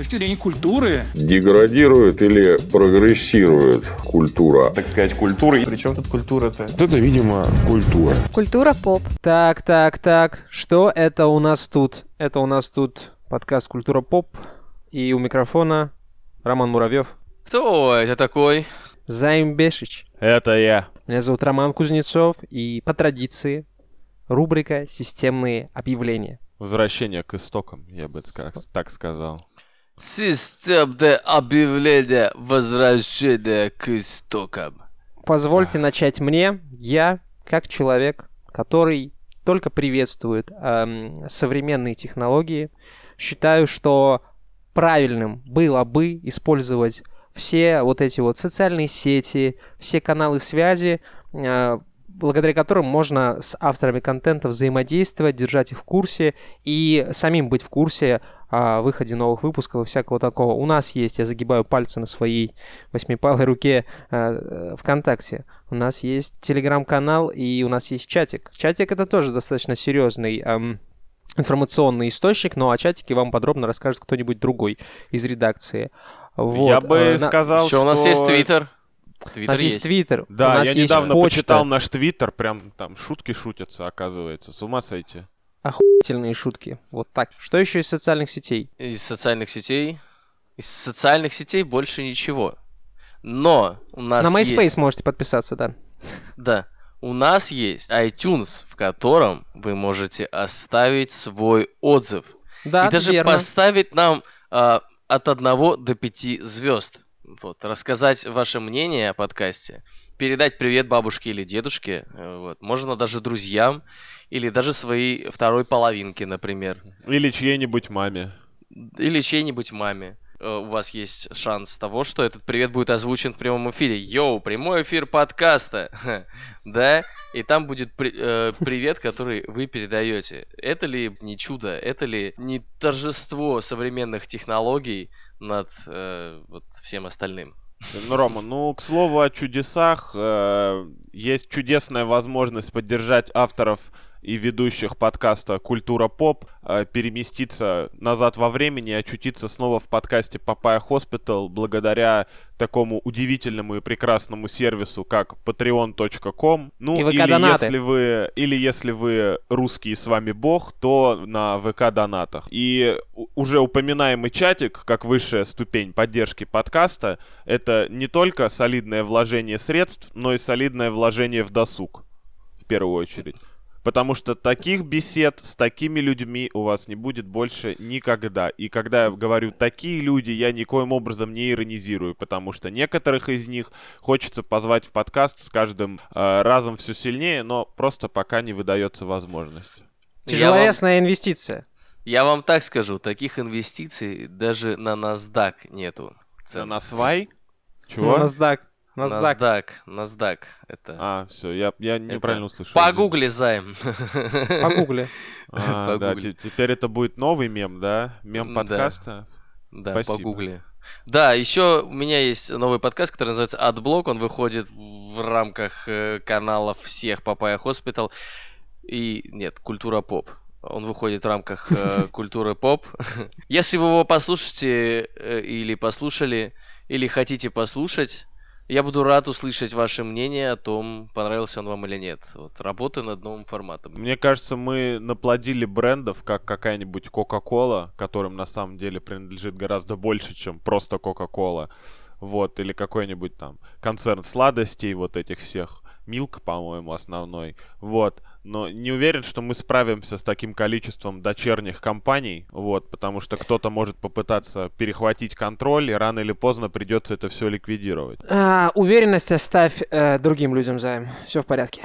точки зрения культуры. Деградирует или прогрессирует культура? Так сказать, культура. Причем тут культура-то? Это, видимо, культура. Культура поп. Так, так, так. Что это у нас тут? Это у нас тут подкаст «Культура поп». И у микрофона Роман Муравьев. Кто это такой? Займ Бешич. Это я. Меня зовут Роман Кузнецов. И по традиции рубрика «Системные объявления». Возвращение к истокам, я бы так сказал. Системное объявление возвращения к истокам. Позвольте начать мне. Я, как человек, который только приветствует эм, современные технологии, считаю, что правильным было бы использовать все вот эти вот социальные сети, все каналы связи, э, благодаря которым можно с авторами контента взаимодействовать, держать их в курсе и самим быть в курсе о выходе новых выпусков и всякого такого. У нас есть, я загибаю пальцы на своей восьмипалой руке э, ВКонтакте. У нас есть телеграм-канал и у нас есть чатик. Чатик это тоже достаточно серьезный эм, информационный источник, но о чатике вам подробно расскажет кто-нибудь другой из редакции. Вот. Я бы Э, на- сказал, Еще что... у нас есть Твиттер. У Твиттер нас есть Твиттер, у Да, нас я есть недавно почта. почитал наш твиттер, прям там шутки шутятся, оказывается. С ума сойти. Охуительные шутки. Вот так. Что еще из социальных сетей? Из социальных сетей. Из социальных сетей больше ничего. Но у нас На MySpace есть... можете подписаться, да. Да. У нас есть iTunes, в котором вы можете оставить свой отзыв. Да, и даже верно. поставить нам а, от 1 до 5 звезд. Вот, рассказать ваше мнение о подкасте, передать привет бабушке или дедушке, э, вот, можно даже друзьям или даже своей второй половинке, например, Или чьей-нибудь маме. или чьей-нибудь маме. Э, У вас есть шанс того, что этот привет будет озвучен в прямом эфире. Йоу, прямой эфир подкаста. Да? И там будет при- э, привет, который вы передаете. Это ли не чудо? Это ли не торжество современных технологий над э, вот всем остальным? Ну, Рома, ну, к слову о чудесах, э, есть чудесная возможность поддержать авторов и ведущих подкаста «Культура поп», э, переместиться назад во времени и очутиться снова в подкасте «Папая Hospital» благодаря такому удивительному и прекрасному сервису, как patreon.com. Ну, И или если вы, или если вы русский и с вами бог, то на ВК-донатах. И уже упоминаемый чатик, как высшая ступень поддержки подкаста, это не только солидное вложение средств, но и солидное вложение в досуг, в первую очередь. Потому что таких бесед с такими людьми у вас не будет больше никогда. И когда я говорю «такие люди», я никоим образом не иронизирую, потому что некоторых из них хочется позвать в подкаст с каждым э, разом все сильнее, но просто пока не выдается возможность. Я вам, Тяжеловесная инвестиция. я вам так скажу, таких инвестиций даже на NASDAQ нету. На Насвай? Ну, Чего? NASDAQ. NASDAQ. NASDAQ. NASDAQ. Это... А, все, я, я неправильно услышал. Погугли займ. Погугли. А, да, Погугли. теперь это будет новый мем, да? Мем подкаста. Да, Спасибо. погугли. Да, еще у меня есть новый подкаст, который называется Адблок. Он выходит в рамках э, каналов всех Папая Hospital. И нет, Культура Поп. Он выходит в рамках э, Культуры Поп. Если вы его послушаете э, или послушали, или хотите послушать, я буду рад услышать ваше мнение о том, понравился он вам или нет. Вот, работаю над новым форматом. Мне кажется, мы наплодили брендов, как какая-нибудь Coca-Cola, которым на самом деле принадлежит гораздо больше, чем просто Coca-Cola. Вот, или какой-нибудь там концерн сладостей вот этих всех. Милк, по-моему, основной. Вот. Но не уверен, что мы справимся с таким количеством дочерних компаний. Вот, потому что кто-то может попытаться перехватить контроль, и рано или поздно придется это все ликвидировать. А, уверенность оставь э, другим людям займ. Все в порядке.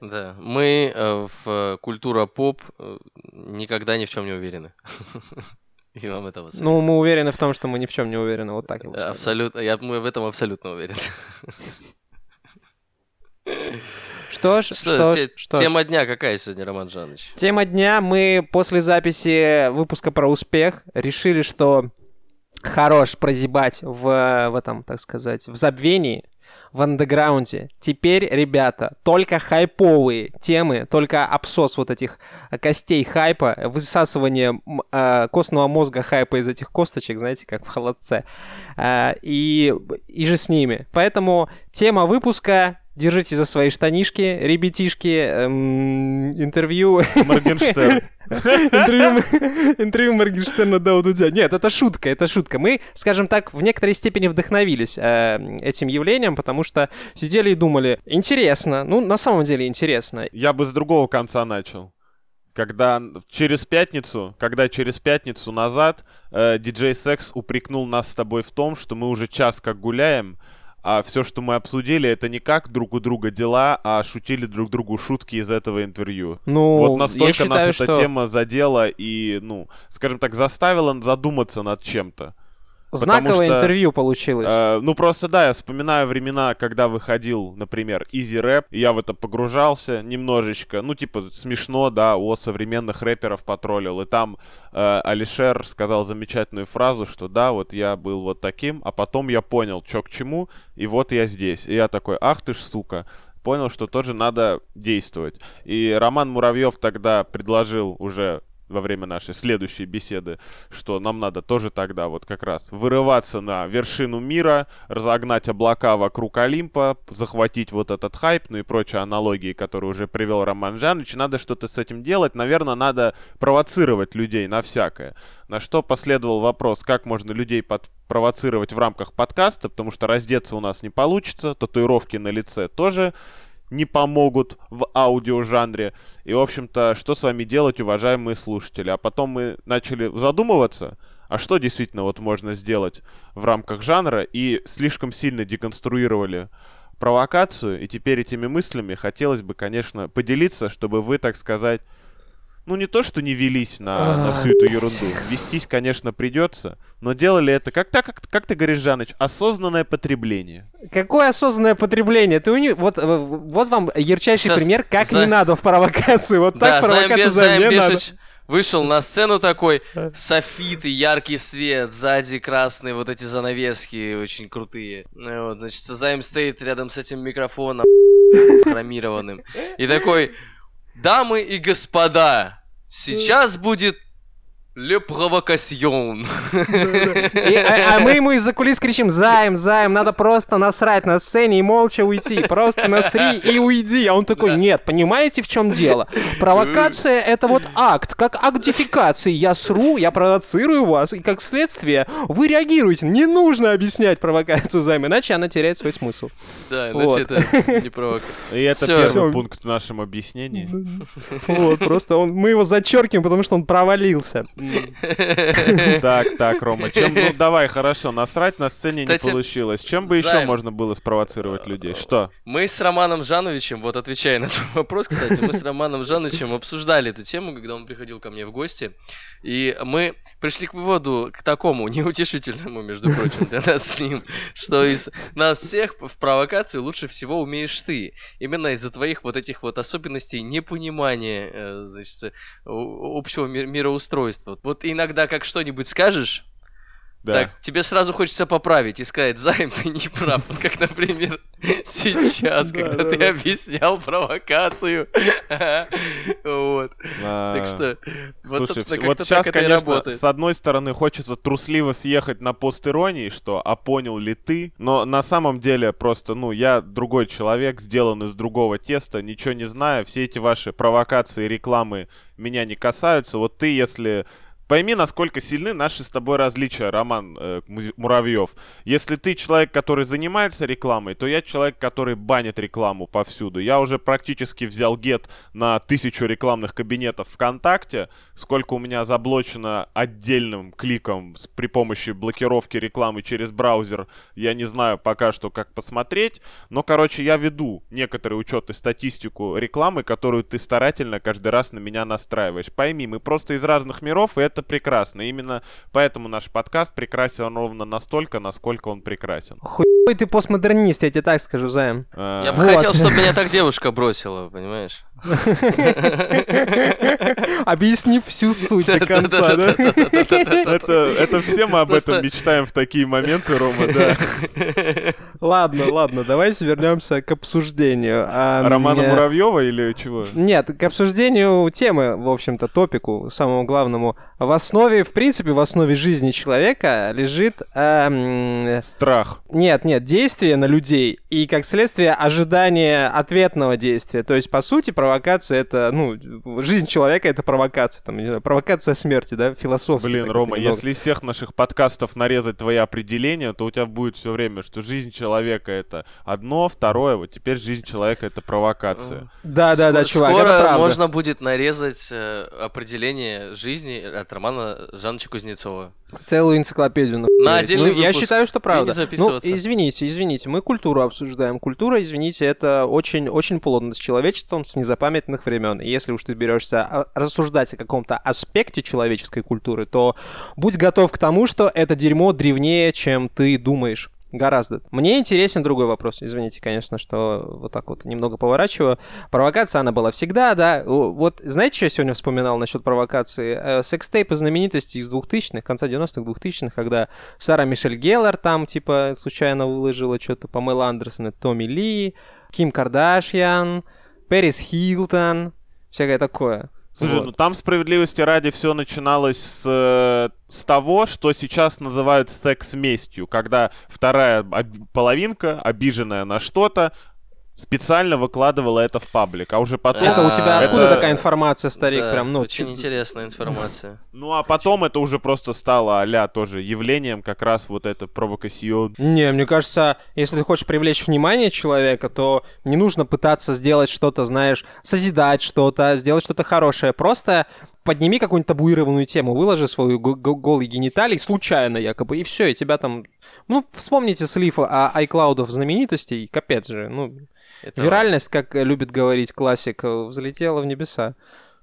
Да, мы э, в Культура Поп э, никогда ни в чем не уверены. И вам этого советую. Ну, мы уверены в том, что мы ни в чем не уверены. Вот так я бы сказал. Абсолютно, я мы в этом абсолютно уверен. Что ж, Что, что ж, что ж. тема дня какая сегодня, Роман Жанович? Тема дня. Мы после записи выпуска про успех решили, что хорош прозябать в, в этом, так сказать, в забвении. в андеграунде. Теперь, ребята, только хайповые темы, только обсос вот этих костей хайпа, высасывание э, костного мозга хайпа из этих косточек, знаете, как в холодце, э, и, и же с ними. Поэтому тема выпуска Держите за свои штанишки, ребятишки, эм, интервью... Моргенштерн. интервью, интервью Моргенштерна да, Дудя. Нет, это шутка, это шутка. Мы, скажем так, в некоторой степени вдохновились э, этим явлением, потому что сидели и думали, интересно, ну, на самом деле интересно. Я бы с другого конца начал когда через пятницу, когда через пятницу назад э, диджей Секс упрекнул нас с тобой в том, что мы уже час как гуляем, а все, что мы обсудили, это не как друг у друга дела, а шутили друг другу шутки из этого интервью. Ну, вот настолько считаю, нас что... эта тема задела и, ну, скажем так, заставила задуматься над чем-то. Знаковое что, интервью получилось. Э, ну просто да, я вспоминаю времена, когда выходил, например, Easy Rap, и я в это погружался немножечко, ну типа смешно, да, о современных рэперов потроллил, и там э, Алишер сказал замечательную фразу, что да, вот я был вот таким, а потом я понял, что к чему, и вот я здесь. И я такой, ах ты ж сука, понял, что тоже надо действовать. И Роман Муравьев тогда предложил уже во время нашей следующей беседы, что нам надо тоже тогда вот как раз вырываться на вершину мира, разогнать облака вокруг Олимпа, захватить вот этот хайп, ну и прочие аналогии, которые уже привел Роман Жанович. Надо что-то с этим делать. Наверное, надо провоцировать людей на всякое. На что последовал вопрос, как можно людей под провоцировать в рамках подкаста, потому что раздеться у нас не получится, татуировки на лице тоже не помогут в аудиожанре. И, в общем-то, что с вами делать, уважаемые слушатели? А потом мы начали задумываться, а что действительно вот можно сделать в рамках жанра, и слишком сильно деконструировали провокацию, и теперь этими мыслями хотелось бы, конечно, поделиться, чтобы вы, так сказать, ну, не то, что не велись на, на всю эту ерунду. Вестись, конечно, придется, но делали это, как, так, как, как ты говоришь, Жаныч, осознанное потребление. Какое осознанное потребление? Ты у них, вот, э, вот вам ярчайший Сейчас пример, как за... не надо в провокацию. Вот да, так провокацию за не надо. Вышел на сцену такой, софиты, яркий свет, сзади красные вот эти занавески очень крутые. Вот, значит, Займ стоит рядом с этим микрофоном хромированным. И такой, дамы и господа, Сейчас будет Ле провокасьон. А, а мы ему из-за кулис кричим, Займ, Займ, надо просто насрать на сцене и молча уйти. Просто насри и уйди. А он такой, нет, понимаете, в чем дело? Провокация — это вот акт, как акт дефикации. Я сру, я провоцирую вас, и как следствие вы реагируете. Не нужно объяснять провокацию Займ, иначе она теряет свой смысл. Да, иначе это не провокация. И это первый пункт в нашем объяснении. Вот, просто мы его зачеркиваем, потому что он провалился. Так, так, Рома, чем, ну давай, хорошо, насрать на сцене не получилось. Чем бы еще можно было спровоцировать людей? Что? Мы с Романом Жановичем, вот отвечая на этот вопрос, кстати, мы с Романом Жановичем обсуждали эту тему, когда он приходил ко мне в гости, и мы пришли к выводу, к такому неутешительному, между прочим, для нас с ним, что из нас всех в провокацию лучше всего умеешь ты. Именно из-за твоих вот этих вот особенностей непонимания, э, значит, общего мироустройства. Вот иногда как что-нибудь скажешь, да. Так, тебе сразу хочется поправить и сказать, Займ, ты не прав. Вот как, например, сейчас, когда ты объяснял провокацию. Вот. Так что, вот, собственно, вот сейчас, конечно, с одной стороны, хочется трусливо съехать на пост иронии, что «а понял ли ты?», но на самом деле просто, ну, я другой человек, сделан из другого теста, ничего не знаю, все эти ваши провокации, рекламы меня не касаются. Вот ты, если Пойми, насколько сильны наши с тобой различия, Роман э, Муравьев. Если ты человек, который занимается рекламой, то я человек, который банит рекламу повсюду. Я уже практически взял гет на тысячу рекламных кабинетов ВКонтакте. Сколько у меня заблочено отдельным кликом с, при помощи блокировки рекламы через браузер, я не знаю пока что, как посмотреть. Но, короче, я веду некоторые учеты, статистику рекламы, которую ты старательно каждый раз на меня настраиваешь. Пойми, мы просто из разных миров, и это это прекрасно. Именно поэтому наш подкаст прекрасен ровно настолько, насколько он прекрасен. Хуй ты постмодернист, я тебе так скажу, Займ. А... Я бы хотел, чтобы меня так девушка бросила, понимаешь? Объяснив всю суть до конца, да? Это, это все мы об этом мечтаем в такие моменты, Рома, да. Ладно, ладно, давайте вернемся к обсуждению. А, Романа мне- Муравьева или чего? Нет, к обсуждению темы, в общем-то, топику, самому главному. В основе, в принципе, в основе жизни человека лежит... эм, Страх. нет, нет, действие на людей и, как следствие, ожидание ответного действия. То есть, по сути, провокация — это, ну, жизнь человека — это провокация. Там, не знаю, провокация смерти, да, философски. Блин, Рома, немного. если из всех наших подкастов нарезать твои определения, то у тебя будет все время, что жизнь человека это одно, второе, вот теперь жизнь человека это провокация. Да, да, да, чувак, Скоро это правда. можно будет нарезать э, определение жизни от романа Жаныча Кузнецова. Целую энциклопедию. На нахуярить. отдельный ну, Я выпуск. считаю, что правда. не Ну, извините, извините, мы культуру обсуждаем. Культура, извините, это очень, очень плотно с человечеством с незапамятных времен. И если уж ты берешься а, рассуждать о каком-то аспекте человеческой культуры, то будь готов к тому, что это дерьмо древнее, чем ты думаешь. Гораздо. Мне интересен другой вопрос. Извините, конечно, что вот так вот немного поворачиваю. Провокация, она была всегда, да. Вот знаете, что я сегодня вспоминал насчет провокации? Э, Секстейпы знаменитости из 2000-х, конца 90-х, 2000-х, когда Сара Мишель Геллар там, типа, случайно выложила что-то Памела Андерсон Томми Ли, Ким Кардашьян, Пэрис Хилтон, всякое такое. Слушай, Вот. ну там справедливости ради все начиналось с, э, с того, что сейчас называют секс-местью, когда вторая об- половинка, обиженная на что-то, специально выкладывала это в паблик, а уже потом... Это у тебя откуда это- такая информация, старик? Да, Прям, ну, очень чё- интересная информация. Ну а потом это уже просто стало а тоже явлением как раз вот это провокацион. Не, мне кажется, если ты хочешь привлечь внимание человека, то не нужно пытаться сделать что-то, знаешь, созидать что-то, сделать что-то хорошее. Просто подними какую-нибудь табуированную тему, выложи свою го- го- голый гениталий случайно якобы, и все, и тебя там... Ну, вспомните слив о iCloud знаменитостей, капец же, ну, Это- виральность, как любит говорить классик, взлетела в небеса.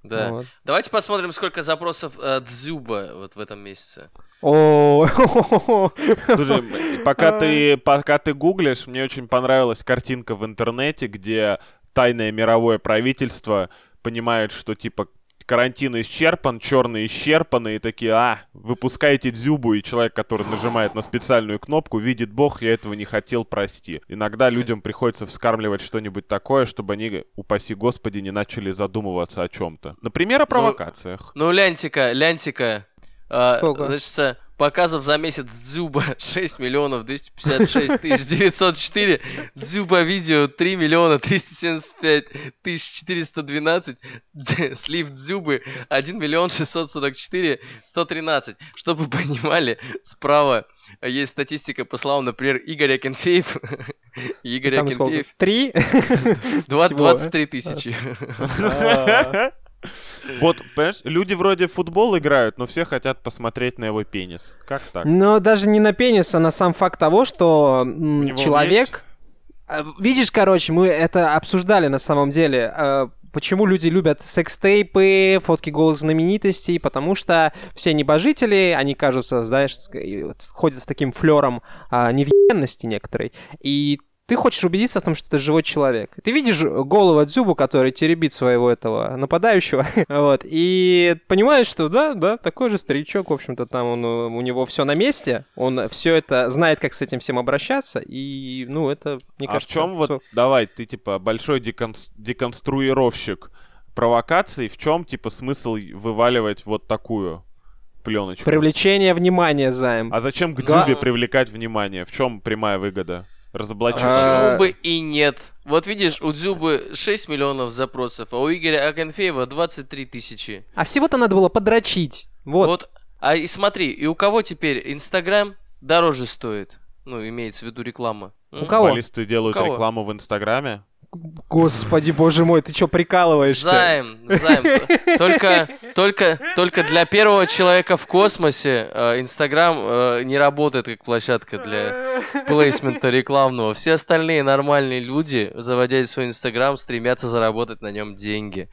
Да. Вот. Давайте посмотрим, сколько запросов э, Дзюба вот в этом месяце. О, Слушай, пока ты, пока ты гуглишь, мне очень понравилась картинка в интернете, где тайное мировое правительство понимает, что типа карантин исчерпан, черные исчерпаны, и такие, а, выпускайте дзюбу, и человек, который нажимает на специальную кнопку, видит бог, я этого не хотел, прости. Иногда людям приходится вскармливать что-нибудь такое, чтобы они, упаси господи, не начали задумываться о чем-то. Например, о провокациях. Ну, лянтика, лянтика. А, Сколько? Значит, э, показов за месяц Дзюба 6 миллионов 256 тысяч 904. Дзюба видео 3 миллиона 375 тысяч 412. Дз- Слив Дзюбы 1 миллион 644 113. Чтобы вы понимали, справа есть статистика по словам, например, Игоря Кенфеев. Игорь Там? Кенфеев Три? 20 Всего, а? 23 тысячи. Вот, понимаешь, люди вроде в футбол играют, но все хотят посмотреть на его пенис. Как так? Но даже не на пенис, а на сам факт того, что человек... Э, Видишь, короче, мы это обсуждали на самом деле. э, Почему люди любят секстейпы, фотки голых знаменитостей? Потому что все небожители, они кажутся, знаешь, ходят с таким флером а, невъенности некоторой. И ты хочешь убедиться в том, что ты живой человек. Ты видишь голову Дзюбу, который теребит своего этого нападающего, вот, и понимаешь, что да, да, такой же старичок, в общем-то, там он, у него все на месте, он все это знает, как с этим всем обращаться, и, ну, это, мне а кажется... в чем вот, всё- давай, ты типа большой деконс- деконструировщик провокаций, в чем типа смысл вываливать вот такую пленочку? Привлечение внимания, займ. А зачем к Да. Дзюбе привлекать внимание? В чем прямая выгода? Разоблачить? А, Почему бы и нет? Вот видишь, у Дзюбы 6 миллионов запросов, а у Игоря Акинфеева 23 тысячи. А всего-то надо было подрочить. Вот. Вот. А и смотри, и у кого теперь Инстаграм дороже стоит? Ну, имеется в виду реклама. У кого? Футболисты делают У кого? рекламу в Инстаграме? Господи, боже мой, ты что, прикалываешься? Займ, займ. Только, только, только для первого человека в космосе э, Инстаграм э, не работает как площадка для плейсмента рекламного. Все остальные нормальные люди, заводя свой Инстаграм, стремятся заработать на нем деньги.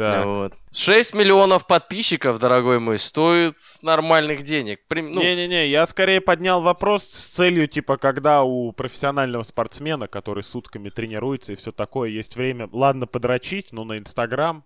Так. Вот. 6 миллионов подписчиков, дорогой мой, стоит нормальных денег. Прим- ну, Не-не-не, я скорее поднял вопрос с целью, типа, когда у профессионального спортсмена, который сутками тренируется и все такое, есть время, ладно, подрочить, но на Инстаграм.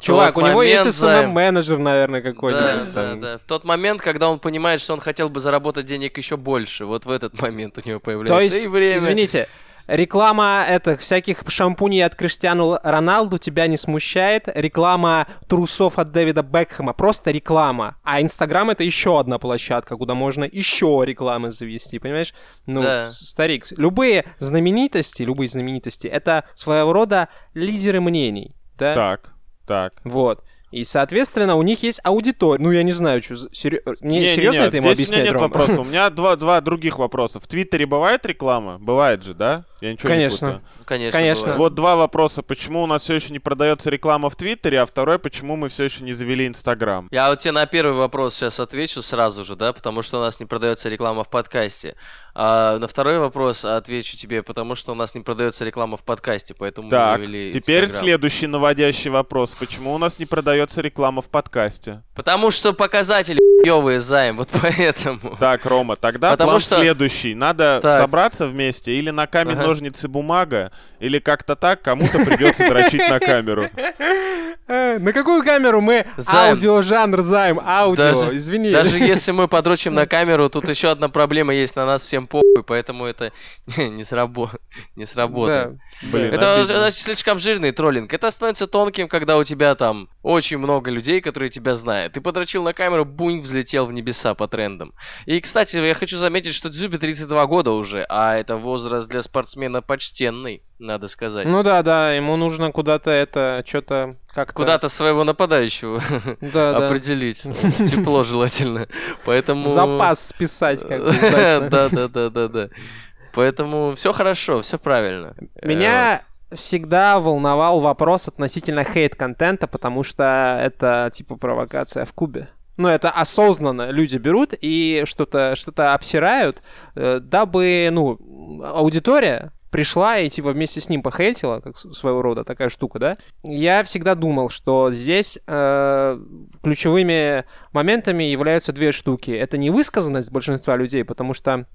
Чувак, у него есть СММ-менеджер, наверное, Да, какой-нибудь. да, там. да. В тот момент, когда он понимает, что он хотел бы заработать денег еще больше, вот в этот момент у него появляется То есть, и время. извините, реклама это всяких шампуней от Криштиану Роналду тебя не смущает. Реклама трусов от Дэвида Бекхэма просто реклама. А Инстаграм это еще одна площадка, куда можно еще рекламы завести, понимаешь? Ну, Да. старик, любые знаменитости, любые знаменитости, это своего рода лидеры мнений, да? Так, так. Вот. И, соответственно, у них есть аудитория. Ну, я не знаю, что... Мне Не-не-не, серьезно это ему здесь у меня объяснять, нет Ром? вопроса. У меня два, два других вопроса. В Твиттере бывает реклама? Бывает же, да? Я ничего Конечно. не путаю. Конечно. Конечно. бывает. Вот два вопроса. Почему у нас все еще не продается реклама в Твиттере, а второй, почему мы все еще не завели Инстаграм? Я вот тебе на первый вопрос сейчас отвечу сразу же, да, потому что у нас не продается реклама в подкасте. А на второй вопрос отвечу тебе, потому что у нас не продается реклама в подкасте, поэтому Так, мы завели теперь Инстаграм. следующий наводящий вопрос. Почему у нас не продается реклама в подкасте? Потому что показатели ебые займ, вот поэтому. Так, Рома, тогда Потому план что- следующий. Надо Так. собраться вместе или на камень, Ага. Ножницы, бумага, или как-то так кому-то придется дрочить на камеру. Э, На какую камеру мы? Займ. Аудио-жанр займ, аудио, Даже- извини. Даже если мы подрочим на камеру, тут еще одна проблема есть, на нас всем похуй, поэтому это не, срабо... не сработает. Да. Блин, Это значит, слишком жирный троллинг. Это становится тонким, когда у тебя там очень много людей, которые тебя знают. Ты подрочил на камеру, бунь, взлетел в небеса по трендам. И, кстати, я хочу заметить, что Дзюбе 32 года уже, а это возраст для спортсмена почтенный, надо сказать. Ну да, да, ему нужно куда-то это, что-то как-то... Куда-то своего нападающего да, да. определить. Тепло желательно. Поэтому... запас списать как. Да, да, да, да, да. Поэтому все хорошо, все правильно. Э, Меня всегда волновал вопрос относительно хейт-контента, потому что это типа провокация в Кубе. Ну, это осознанно люди берут и что-то что обсирают, э, дабы, ну, аудитория пришла и типа вместе с ним похейтила, как своего рода такая штука, да? Я всегда думал, что здесь э, ключевыми моментами являются две штуки. Это невысказанность большинства людей, потому что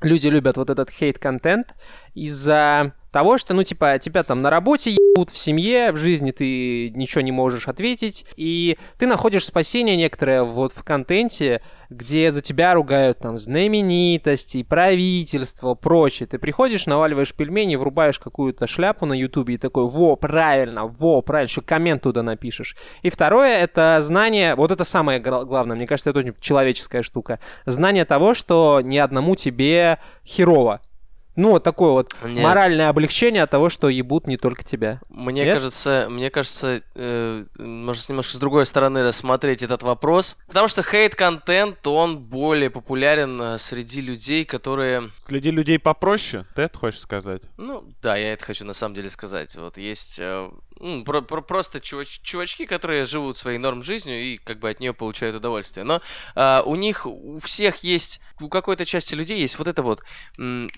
люди любят вот этот хейт-контент из-за того, что, ну, типа, тебя там на работе ебут, в семье, в жизни ты ничего не можешь ответить, и ты находишь спасение некоторое вот в контенте, где за тебя ругают там знаменитости, правительство, прочее. Ты приходишь, наваливаешь пельмени, врубаешь какую-то шляпу на ютубе и такой, во, правильно, во, правильно, еще коммент туда напишешь. И второе, это знание, вот это самое главное, мне кажется, это очень человеческая штука, знание того, что ни одному тебе херово. Ну, вот такое вот Нет. моральное облегчение от того, что ебут не только тебя. Мне Нет? кажется, мне кажется, э, может немножко с другой стороны рассмотреть этот вопрос, потому что хейт-контент он более популярен э, среди людей, которые, Среди людей попроще, ты это хочешь сказать? ну, да, я это хочу на самом деле сказать. Вот есть э, про- про- просто чувач- чувачки, которые живут своей норм жизнью и как бы от нее получают удовольствие. Но а, у них у всех есть, у какой-то части людей есть вот это вот м,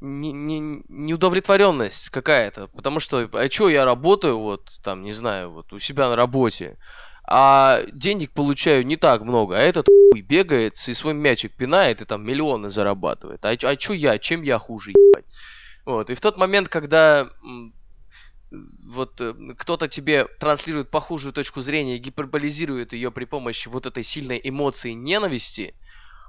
не- не- неудовлетворенность какая-то, потому что, а чё я работаю, вот, там, не знаю, вот у себя на работе, а денег получаю не так много, а этот хуй бегает и свой мячик пинает и там миллионы зарабатывает. А, а чё я, чем я хуже, ебать? Вот, и в тот момент, когда вот э, кто-то тебе транслирует похожую точку зрения и гиперболизирует ее при помощи вот этой сильной эмоции ненависти,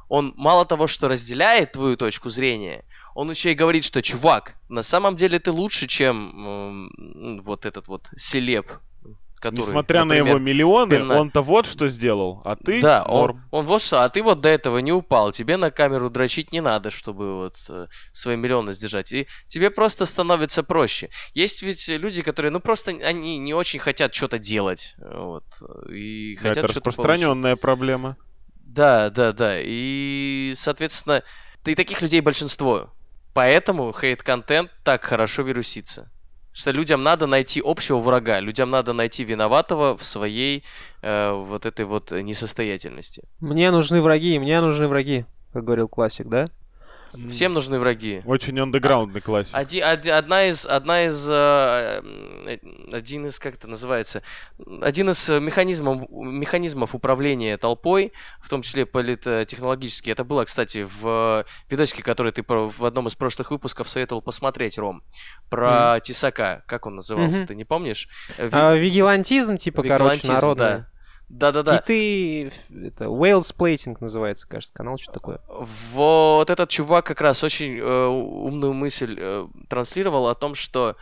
он мало того, что разделяет твою точку зрения, он еще и говорит, что чувак, на самом деле ты лучше, чем м, вот этот вот селеб, который, Несмотря на например, его миллионы, пина- он-то вот что сделал, а ты да, он, норм. он вот что, а ты вот до этого не упал, тебе на камеру дрочить не надо, чтобы вот э, свои миллионы сдержать, и тебе просто становится проще. Есть ведь люди, которые, ну просто они не очень хотят что-то делать, вот, и Да, хотят это что-то получить. распространенная проблема. Да, да, да. И, соответственно, да и таких людей большинство. Поэтому хейт-контент так хорошо вирусится. Что людям надо найти общего врага, людям надо найти виноватого в своей э, вот этой вот несостоятельности. Мне нужны враги, мне нужны враги, как говорил классик, да? Всем нужны враги. Очень андеграундный классик. Оди- оди- одна из, одна из, э, э, один из, как это называется, один из механизмов, механизмов управления толпой, в том числе политтехнологически, это было, кстати, в видосике, который ты про- в одном из прошлых выпусков советовал посмотреть, Ром, про Тесака, как он назывался, Мгм. ты не помнишь? Э, ви- А, вигилантизм, типа, короче, вигилантизм, народный. да. Да-да-да. Киты, это, whales plating называется, кажется, канал, что такое. Вот этот чувак как раз очень э, умную мысль э, транслировал о том, что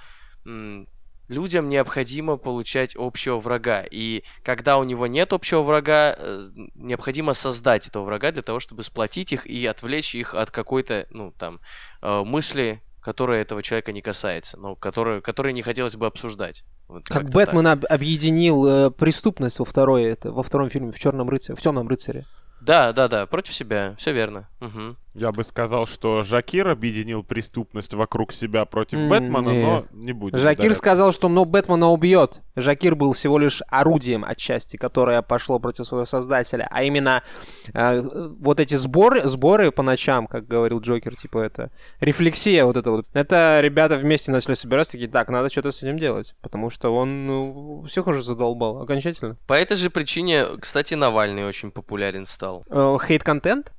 м, людям необходимо получать общего врага. И когда у него нет общего врага, э, необходимо создать этого врага для того, чтобы сплотить их и отвлечь их от какой-то, ну, там, э, мысли, которая этого человека не касается, но которые, которые не хотелось бы обсуждать. Вот Как Бэтмен так. об- объединил э, преступность во второй, это, во втором фильме, в Черном рыцаре, в Темном рыцаре. Да, да, да, против себя, все верно. Мгм. Я бы сказал, что Жакир объединил преступность вокруг себя против М, Бэтмена, но нет. не будем. Жакир ударяться. сказал, что ну, Бэтмена убьет. Жакир был всего лишь орудием отчасти, которое пошло против своего создателя. А именно э, вот эти сборы, сборы по ночам, как говорил Джокер, типа это рефлексия вот это вот. Это ребята вместе начали собираться, такие, так, надо что-то с этим делать. Потому что он ну, всех уже задолбал окончательно. По этой же причине, кстати, Навальный очень популярен стал. Э, Хейт-контент?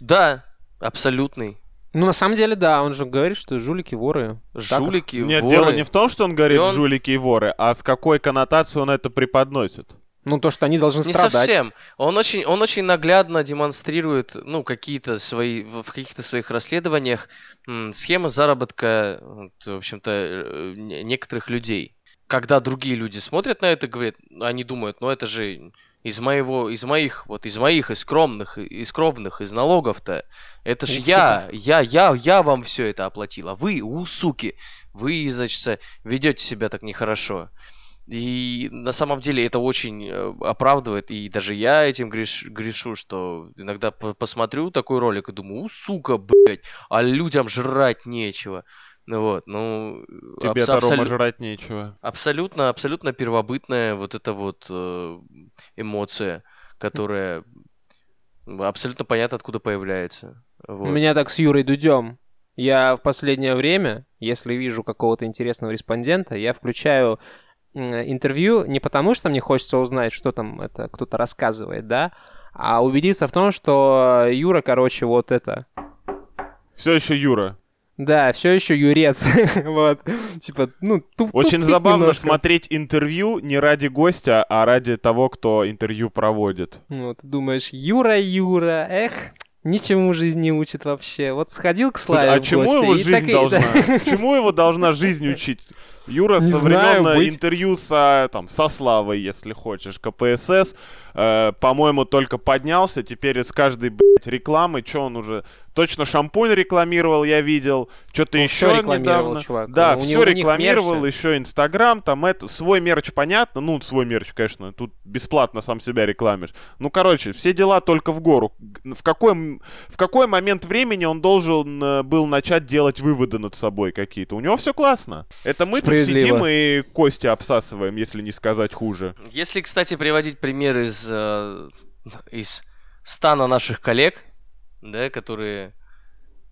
Да, абсолютный. Ну, на самом деле, да, он же говорит, что жулики, воры. Так. Жулики, Нет, воры. дело не в том, что он говорит И он- жулики и воры, а с какой коннотацией он это преподносит. Ну, то, что они должны Не страдать. совсем. Он очень, он очень наглядно демонстрирует, ну, какие-то свои, в каких-то своих расследованиях м, схемы заработка, вот, в общем-то, э, не- некоторых людей. Когда другие люди смотрят на это, говорят, они думают, ну это же из моего, из моих, вот из моих, из скромных, из кровных, из налогов-то, это У, я, я, я, я вам все это оплатила. Вы, у суки, вы, значит, ведете себя так нехорошо. И на самом деле это очень э, оправдывает, и даже я этим греш- грешу, что иногда по- посмотрю такой ролик и думаю, у, сука, блядь, а людям жрать нечего. Ну вот, ну... Тебе абс- это, Рома, жрать нечего. абсолютно, абсолютно первобытная вот эта вот э, эмоция, которая абсолютно понятно, откуда появляется. У Вот. меня так с Юрой Дудем. Я в последнее время, если вижу какого-то интересного респондента, я включаю интервью не потому, что мне хочется узнать, что там это кто-то рассказывает, да, а убедиться в том, что Юра, короче, вот это, Все еще Юра. Да, все еще юрец, вот, типа, ну, туп, Очень тупит забавно немножко. смотреть интервью не ради гостя, а ради того, кто интервью проводит. Ну, ты думаешь, Юра, Юра, эх, ничему жизнь не учит вообще. Вот сходил к Слушай, Славе а в чему гости, его жизнь так должна? Чему его должна жизнь учить? Юра Не со знаю, времен быть- интервью со, там, со Славой, если хочешь, КПСС, э, по-моему, только поднялся. Теперь из каждой, блядь, рекламы, что он уже... Точно шампунь рекламировал, я видел. Что-то Он еще недавно. чувак. Да, У все у рекламировал, мерч, еще Инстаграм, там это, свой мерч, понятно, ну, свой мерч, конечно, тут бесплатно сам себя рекламишь. Ну, короче, все дела только в гору. В какой, в какой момент времени он должен э, был начать делать выводы над собой какие-то? У него все классно. Это мы тут Справедливо. сидим и кости обсасываем, если не сказать хуже. Если, кстати, приводить пример из, э, из стана наших коллег, да, которые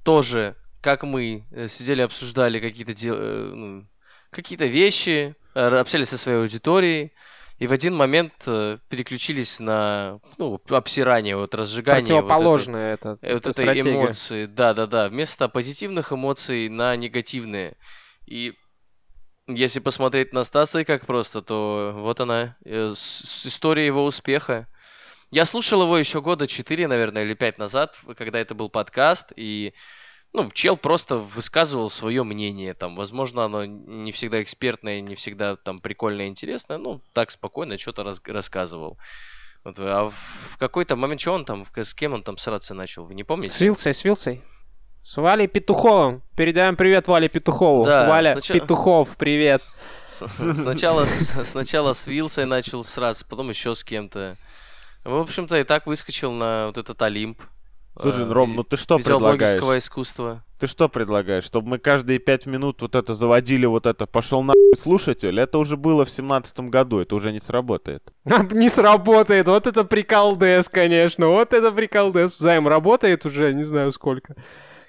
тоже, как мы, э, сидели, обсуждали какие-то дел- э, ну, какие-то вещи, э, общались со своей аудиторией, и в один момент переключились на ну, обсирание, вот разжигание. вот этой- Противоположное это, вот это этой стратегия. эмоции, да-да-да, вместо позитивных эмоций на негативные. И если посмотреть на Стаса и как просто, то вот она, э, история его успеха. Я слушал его еще года 4, наверное, или 5 назад, когда это был подкаст, и ну, чел просто высказывал свое мнение, там, возможно, оно не всегда экспертное, не всегда там прикольное интересное, ну, так спокойно что-то рас- рассказывал. Вот, а в какой-то момент, что он там, с кем он там сраться начал, вы не помните? С Вилсой, с Вилсой. С Валей Петуховым. Передаем привет Вале Петухову. Да, Валя сначала- Петухов, привет. С- Сначала, с- сначала с Вилсой начал сраться, потом еще с кем-то. В общем-то, и так выскочил на вот этот Олимп. Слушай, э, Ром, ну ты что предлагаешь? искусства. Ты что предлагаешь? Чтобы мы каждые пять минут вот это заводили, вот это пошел нахуй слушатель? Это уже было в семнадцатом году, это уже не сработает. Не сработает. Вот это приколдес, конечно. Вот это приколдес. Займ работает уже, не знаю сколько.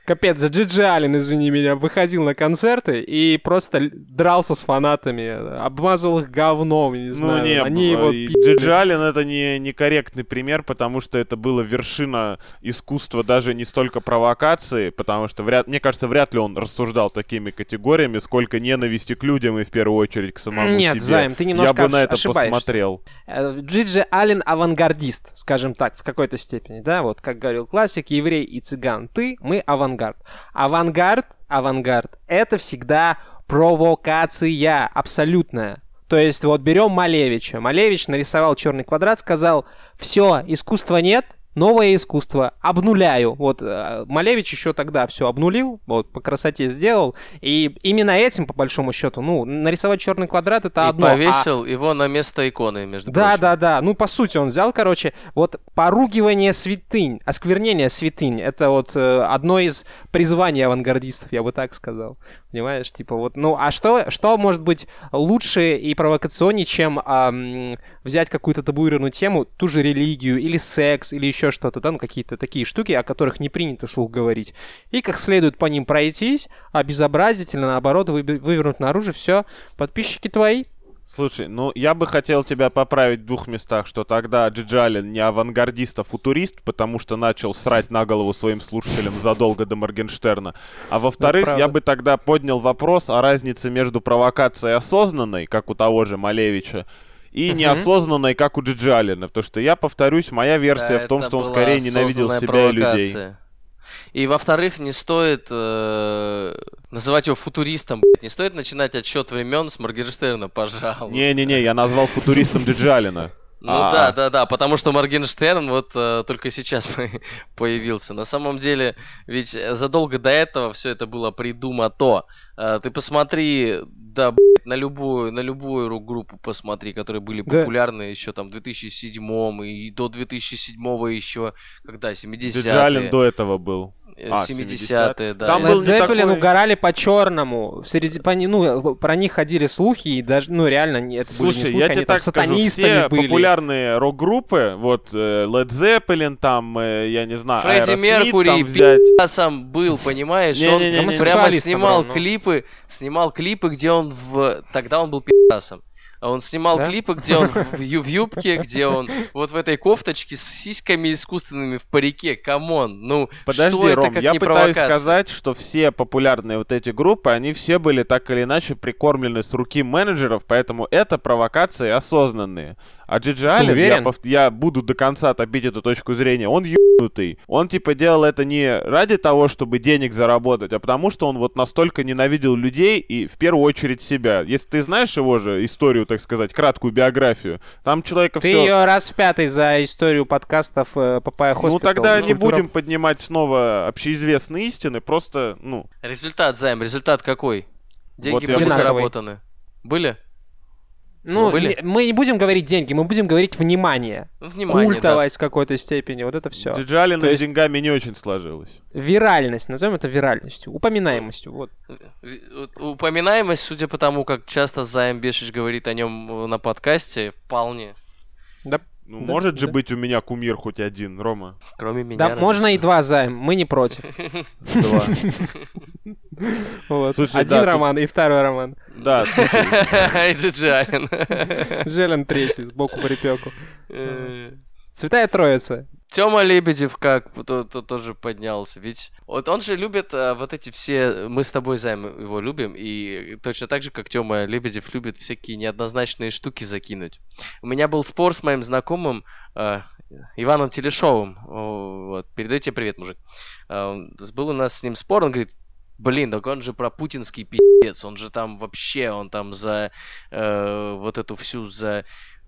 Капец, за Джиджи Аллен, извини меня, выходил на концерты и просто дрался с фанатами, обмазывал их говном, не знаю. Ну, не, Они его. Джиджи Аллен это не некорректный пример, потому что это была вершина искусства даже не столько провокации, потому что, вряд, мне кажется, вряд ли он рассуждал такими категориями, сколько ненависти к людям и в первую очередь к самому Нет, себе. Займ, ты Я немножко бы на это ошибаешься. посмотрел. Э, Джиджи Аллен авангардист, скажем так, в какой-то степени, да, вот как говорил классик, еврей и цыган, ты, мы авангард. Авангард, авангард, это всегда провокация абсолютная. То есть вот берем Малевича. Малевич нарисовал черный квадрат, сказал, все, искусства нет, новое искусство, обнуляю. Вот э, Малевич еще тогда все обнулил, вот по красоте сделал. И именно этим, по большому счету, ну, нарисовать черный квадрат это И одно. а- повесил его на место иконы, между да, прочим. да, да. Ну, по сути, он взял, короче, вот поругивание святынь, осквернение святынь, это вот э, одно из призваний авангардистов, я бы так сказал. Понимаешь, типа вот, ну, а что, что может быть лучше и провокационнее, чем ам, взять какую-то табуированную тему, ту же религию или секс, или еще что-то, да, ну, какие-то такие штуки, о которых не принято вслух говорить, и как следует по ним пройтись, обезобразить или, наоборот, вывернуть наружу, все, подписчики твои, Слушай, ну я бы хотел тебя поправить в двух местах, что тогда Джиджи Аллен не авангардист, а футурист, потому что начал срать на голову своим слушателям задолго до Моргенштерна. А во-вторых, правда. я бы тогда поднял вопрос о разнице между провокацией осознанной, как у того же Малевича, и Мгм. неосознанной, как у Джиджи Аллена. Потому что я повторюсь, моя версия Да, в том, что он скорее ненавидел себя и людей. И во-вторых, не стоит э, называть его футуристом. блядь. Не стоит начинать отсчет времен с Моргенштерна, пожалуйста. Не-не-не, я назвал футуристом Джиджи Аллена. Ну А. да, да, да, потому что Моргенштерн вот э, только сейчас появился. На самом деле, ведь задолго до этого все это было придумато. Э, ты посмотри, да, блядь, на любую, на любую рок-группу посмотри, которые были Да. популярны еще там в 2007 и до 2007 еще, когда, 70-е. Джиджи Аллен до этого был. Э, а, 70-е, да. Там Led не Zeppelin такой- угорали по-черному. Среди, по, ну, про них ходили слухи, и даже, ну, реально, это были не Слушай, слухи, я тебе так скажу, все были. популярные рок-группы, вот э, Led Zeppelin, там, э, я не знаю, Фредди Aerosmith Меркури там взять. сам был, понимаешь? Он прямо снимал равно. клипы, снимал клипы, где он в... Тогда он был пи***асом. А Он снимал Да? клипы, где он в, ю- в юбке, где он вот в этой кофточке с сиськами искусственными в парике. Come on, ну Подожди, что это Ром, как я не пытаюсь провокация? сказать, что все популярные вот эти группы, они все были так или иначе прикормлены с руки менеджеров, поэтому это провокации осознанные. А Джиджи Аллен, я, пов- я буду до конца топить эту точку зрения, он ебнутый. Он типа делал это не ради того, чтобы денег заработать, а потому что он вот настолько ненавидел людей и в первую очередь себя. Если ты знаешь его же историю, так сказать, краткую биографию, там человека Ты все... ее раз в пятый за историю подкастов э, Папая Ну Hospital. тогда не Культура- будем поднимать снова общеизвестные истины, просто, ну, Результат, Займ, результат какой? Деньги Вот были бы- заработаны. Были? Ну, были? не- мы не будем говорить деньги, мы будем говорить внимание. Внимание, да. Культовость в какой-то степени, вот это все. То с есть- деньгами не очень сложилось. Виральность, назовем это виральностью, упоминаемостью. Вот. Упоминаемость, судя по тому, как часто Займ Бешич говорит о нем на подкасте, вполне. Да, Ну, Да, может же да. быть у меня кумир хоть один, Рома. Кроме меня. да разве можно и два займ, мы не против. Два. Вот. Слушай, Один да, роман и второй роман. Да, слушай, И Аллен. Желен третий, сбоку припеку. Э, Святая Троица. Тёма Лебедев как то, то- тоже поднялся. Ведь вот он же любит а, вот эти все... Мы с тобой, Займ, его любим. И точно так же, как Тёма Лебедев любит всякие неоднозначные штуки закинуть. У меня был спор с моим знакомым а, Иваном Телешовым. Вот. Передаю тебе привет, мужик. Был у нас с ним спор, он говорит, Блин, так он же про путинский пиздец, он же там вообще, он там за э, вот эту всю, за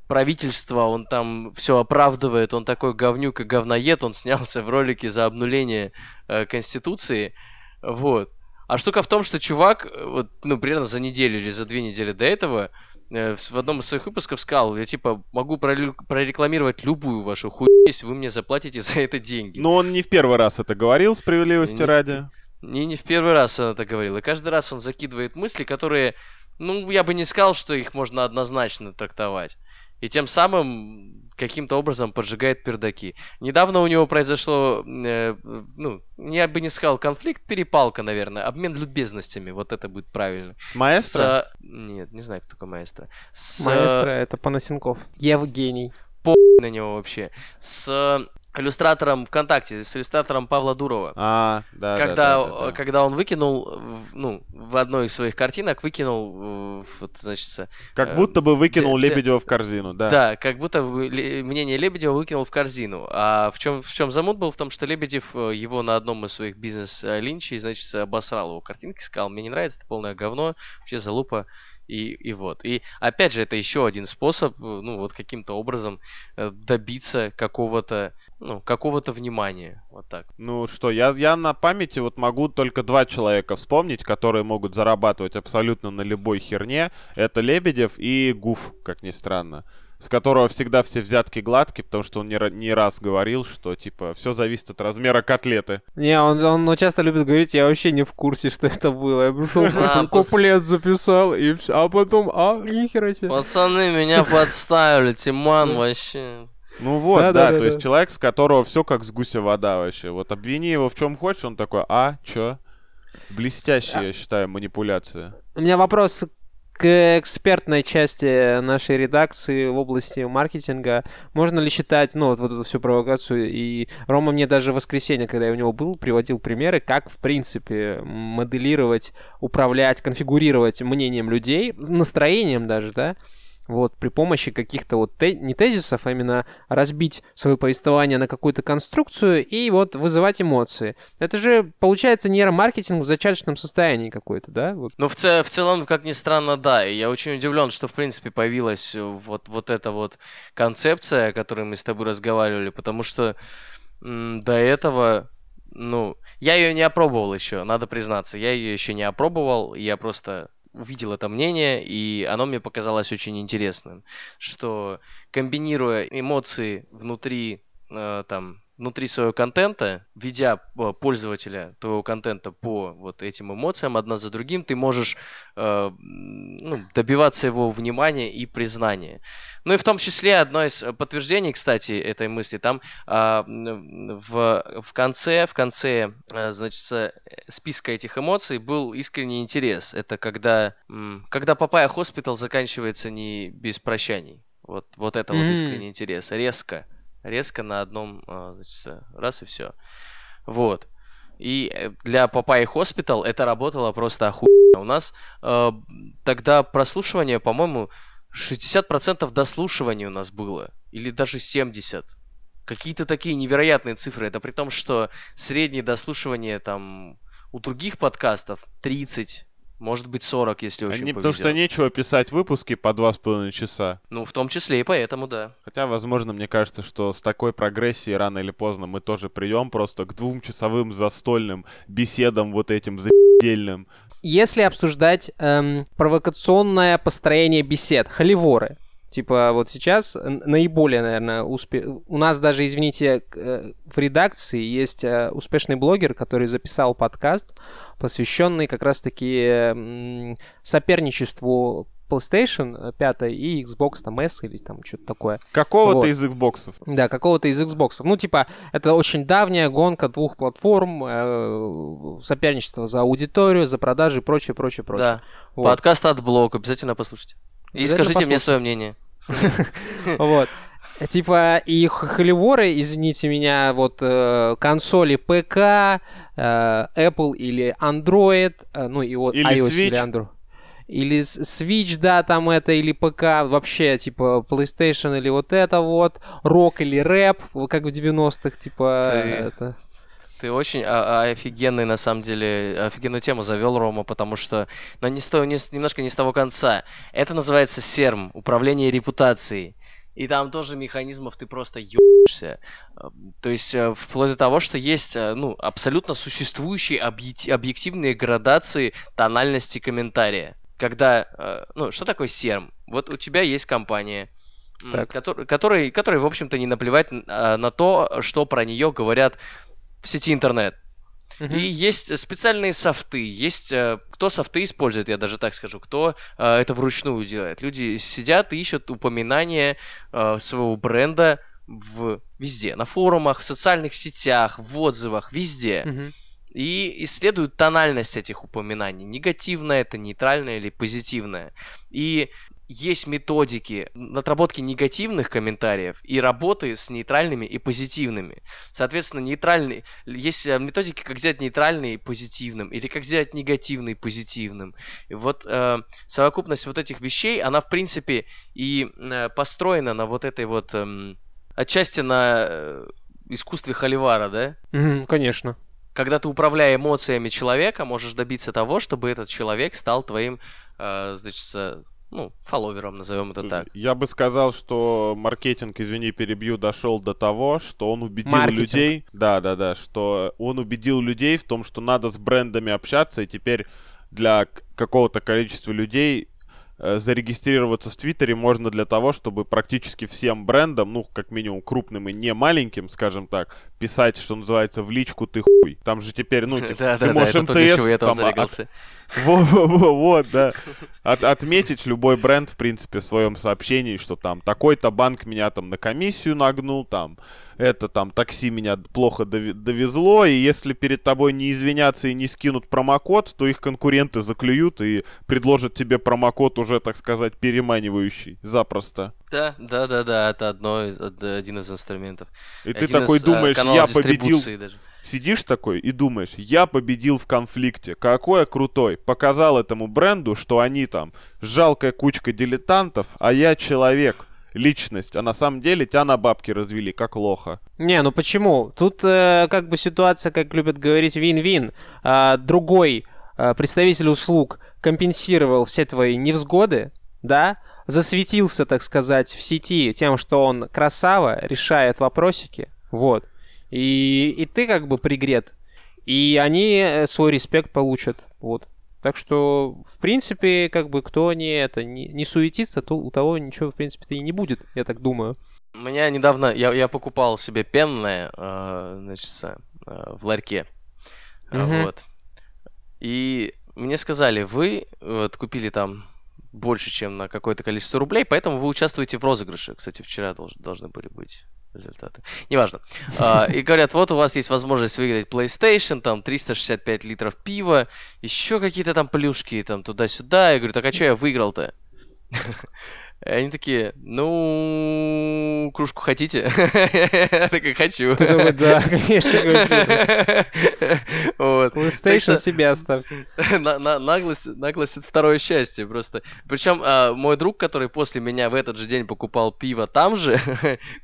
правительство, он там все оправдывает, он такой говнюк и говноед, он снялся в ролике за обнуление э, Конституции, вот. А штука в том, что чувак, э, вот, ну, примерно за неделю или за две недели до этого, э, в одном из своих выпусков сказал, я, типа, могу прорекламировать любую вашу хуйню, если вы мне заплатите за это деньги. но он не в первый раз это говорил, справедливости Не- ради. Не, не в первый раз он это говорил. И каждый раз он закидывает мысли, которые, ну, я бы не сказал, что их можно однозначно трактовать. И тем самым каким-то образом поджигает пердаки. Недавно у него произошло, э, ну, я бы не сказал конфликт, перепалка, наверное, обмен любезностями, вот это будет правильно. С маэстро? С, Нет, не знаю, кто такой маэстро. С, Маэстро это Панасенков. Евгений. на него вообще. С иллюстратором ВКонтакте, с иллюстратором Павла Дурова. А, да, да, когда, да, да, да. когда он выкинул, ну, в одной из своих картинок выкинул, э, вот, значит, Как э, будто бы выкинул те- Лебедева в корзину, да. Да, как будто мнение Лебедева выкинул в корзину. А в чем, в чем замут был? В том, что Лебедев э, его на одном из своих бизнес-линчей, значит, обосрал его картинки, сказал, мне не нравится, это полное говно, вообще залупа. И, и вот. И опять же, это еще один способ, э, ну, вот каким-то образом э, добиться какого-то, ну, какого-то внимания. Вот так. Ну что, я, я на памяти вот могу только два человека вспомнить, которые могут зарабатывать абсолютно на любой херне. Это Лебедев и Гуф, как ни странно. С которого всегда все взятки гладкие, потому что он не, не раз говорил, что типа все зависит от размера котлеты. Не, он, он ну, часто любит говорить, я вообще не в курсе, что это было. Я пришел, А, куплет записал, и все. А потом, а, нихера себе. Пацаны, меня подставили, Тиман вообще. Ну вот, Да, да, да, да, то есть человек, с которого все как с гуся вода вообще. Вот обвини его в чем хочешь, он такой, а, чё? Блестящая, я считаю, манипуляция. У меня вопрос к экспертной части нашей редакции в области маркетинга. Можно ли считать, ну, вот, вот эту всю провокацию, и Рома мне даже в воскресенье, когда я у него был, приводил примеры, как, в принципе, моделировать, управлять, конфигурировать мнением людей, настроением даже, да, вот, при помощи каких-то вот, те- не тезисов, а именно разбить свое повествование на какую-то конструкцию и вот вызывать эмоции. Это же, получается, нейромаркетинг в зачаточном состоянии какой-то, да? Вот. Ну, в, це- в целом, как ни странно, да. И я очень удивлен, что, в принципе, появилась э, вот, вот эта вот концепция, о которой мы с тобой разговаривали, потому что до этого, ну, я ее не опробовал еще, надо признаться. Я ее еще не опробовал, я просто увидел это мнение, и оно мне показалось очень интересным, что комбинируя эмоции внутри, э, там, внутри своего контента, ведя э, пользователя твоего контента по вот этим эмоциям одна за другим, ты можешь э, ну, добиваться его внимания и признания. Ну и в том числе одно из э, подтверждений, кстати, этой мысли, там м, в, в конце, в конце, э, значит, э, списка этих эмоций был искренний интерес. Это когда, м, когда Папая Hospital заканчивается не без прощаний. Вот, вот это вот М. искренний интерес. Резко. Резко на одном, а, значит, раз и все. Вот. И э, для Папай Hospital это работало просто охуенно. У нас э, тогда прослушивание, по-моему, 60% дослушивания у нас было. Или даже 70%. Какие-то такие невероятные цифры. Это при том, что среднее дослушивание там у других подкастов 30, может быть 40, если очень Они, потому повезет. что нечего писать выпуски по два с половиной часа. Ну, в том числе и поэтому, да. Хотя, возможно, мне кажется, что с такой прогрессией рано или поздно мы тоже придем просто к двухчасовым застольным беседам вот этим заебельным. Если обсуждать эм, провокационное построение бесед, холиворы, типа вот сейчас наиболее, наверное, успе... у нас даже, извините, э, в редакции есть э, успешный блогер, который записал подкаст, посвященный как раз-таки соперничеству PlayStation 5 и Xbox там S или там что-то такое. Какого-то Вот. из Xbox'ов. Да, какого-то из Xbox. Ну, типа, это очень давняя гонка двух платформ, э, соперничество за аудиторию, за продажи и прочее, прочее, прочее. Да. Вот. Подкаст от блок, обязательно послушайте. И скажите мне свое мнение. Вот. Типа, и холиворы, извините меня, вот э, консоли ПК, э, Apple или Android, э, ну и вот Или iOS или. Android. Или Switch, да, там это, или ПК, вообще, типа, PlayStation или вот это вот, рок или рэп, как в 90-х, типа, Ты- это... Ты очень а- а- офигенный, на самом деле, офигенную тему завел, Рома, потому что, но не с того- не немножко не с того конца. Это называется СЕРМ, управление репутацией. И там тоже механизмов ты просто ебаешься. Э, То есть, э, вплоть до того, что есть, э, ну, абсолютно существующие объек- объективные градации тональности комментария. Когда, э, ну, что такое СЕРМ? Вот у тебя есть компания, Так. котор- которой, которой, в общем-то, не наплевать а, на то, что про нее говорят в сети интернет. Мгм. И есть специальные софты, есть э, кто софты использует, я даже так скажу, кто э, это вручную делает. Люди сидят и ищут упоминания э, своего бренда в везде, на форумах, в социальных сетях, в отзывах, везде. Мгм. И исследуют тональность этих упоминаний. Негативное это, нейтральное или позитивное. И есть методики отработки негативных комментариев и работы с нейтральными и позитивными. Соответственно, нейтральный... Есть э, методики, как сделать нейтральный позитивным, или как сделать негативный позитивным. И вот э, совокупность вот этих вещей, она, в принципе, и э, построена на вот этой вот... эм, отчасти на э, искусстве Холивара, да? Мгм, Конечно. когда ты, управляя эмоциями человека, можешь добиться того, чтобы этот человек стал твоим, э, значит, э, ну, фолловером, назовем это так. Я бы сказал, что маркетинг, извини, перебью, дошел до того, что он убедил Маркетинг. людей, да, да, да, что он убедил людей в том, что надо с брендами общаться, и теперь для какого-то количества людей зарегистрироваться в Твиттере можно для того, чтобы практически всем брендам, ну, как минимум крупным и не маленьким, скажем так, писать, что называется, в личку ты хуй. Там же теперь, ну, типа, Да, ты да, можешь МТС там а- от- зарегался. во-во-во, вот, да. От- отметить любой бренд, в принципе, в своем сообщении, что там такой-то банк меня там на комиссию нагнул, там это там такси меня плохо довезло, и если перед тобой не извинятся и не скинут промокод, то их конкуренты заклюют и предложат тебе промокод уже, так сказать, переманивающий запросто. Да, да, да, да, это одно, из- од- один из инструментов. И ты Один такой из, э, думаешь, я победил, даже. Сидишь такой и думаешь, я победил в конфликте, какой я крутой. Показал этому бренду, что они там жалкая кучка дилетантов, а я человек, личность. А на самом деле тебя на бабки развели, как лоха. Не, ну почему? Тут э, как бы ситуация, как любят говорить, вин-вин. А, другой а, представитель услуг компенсировал все твои невзгоды, да, засветился, так сказать, в сети тем, что он красава, решает вопросики, вот. И, и ты как бы пригрет. И они э, свой респект получат, вот. Так что, в принципе, как бы кто не это не, не суетится, то у того ничего, в принципе-то и не будет, я так думаю. У меня недавно, я, я покупал себе пенное, э, значит, э, в ларьке. Мгм. Вот. И мне сказали, вы вот, купили там больше, чем на какое-то количество рублей, поэтому вы участвуете в розыгрыше. Кстати, вчера долж- должны были быть результаты. Неважно. А, И говорят, вот у вас есть возможность выиграть PlayStation, там 365 литров пива, еще какие-то там плюшки, там туда-сюда. Я говорю, так а что я выиграл-то? И они такие, ну, кружку хотите? Я такой, хочу. Ты такой, да, конечно, хочу. Вот. PlayStation себе оставьте. На- на- Наглость, наглость это второе счастье просто. Причем а, мой друг, который после меня в этот же день покупал пиво там же,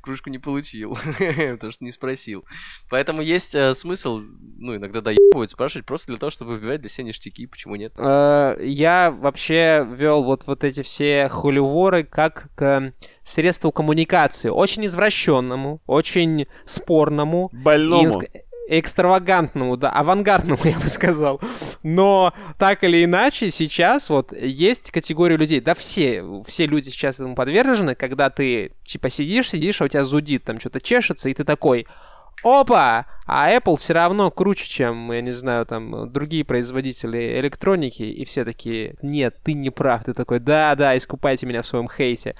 кружку не получил, потому что не спросил. Поэтому есть э, смысл, ну, иногда доебывать, спрашивать просто для того, чтобы выбивать для себя ништяки, почему нет? Э, Я вообще вел вот, вот эти все хуливоры как к средству коммуникации. Очень извращенному, очень спорному. и Больному. инск- экстравагантному, да, авангардному, я бы сказал. Но так или иначе, сейчас вот есть категория людей, да все, все люди сейчас этому подвержены, когда ты типа сидишь, сидишь, а у тебя зудит, там что-то чешется, и ты такой, опа, а Apple все равно круче, чем, я не знаю, там, другие производители электроники, и все такие, нет, ты не прав, ты такой, да-да, искупайте меня в своем хейте.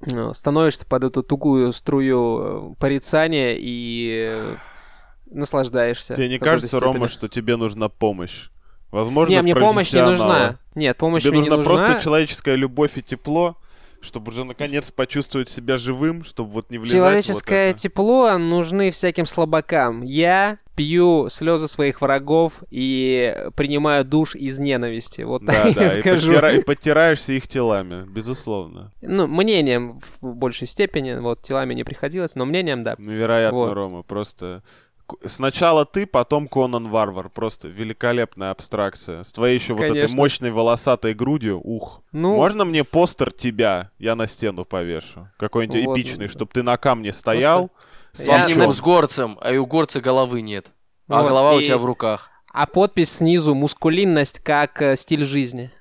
Ну, Становишься под эту тугую струю э, порицания и э, наслаждаешься. Тебе не кажется, Рома, степени. что тебе нужна помощь? Возможно, Не, мне помощь не нужна. Нет, помощь Тебе мне не нужна нужна. просто человеческая любовь и тепло, чтобы уже наконец почувствовать себя живым, чтобы вот не влезать Человеческое вот это. тепло нужны всяким слабакам. Я пью слезы своих врагов и принимаю душ из ненависти. Вот Да, так да, я и, скажу. подтира- и подтираешься их телами, безусловно. Ну, мнением в большей степени. Вот телами не приходилось, но мнением, да. Ну, вероятно, Вот. Рома, просто... Сначала ты, потом Конан Варвар. Просто великолепная абстракция. С твоей еще вот этой Конечно. мощной волосатой грудью. Ух. Ну, Можно мне постер тебя? Я на стену повешу. Какой-нибудь Вот. эпичный, чтобы ты на камне стоял. С Я. Минимум с горцем, а и у горца головы нет. А Вот, голова у и- тебя в руках. а подпись снизу «Мускулинность как э, стиль жизни».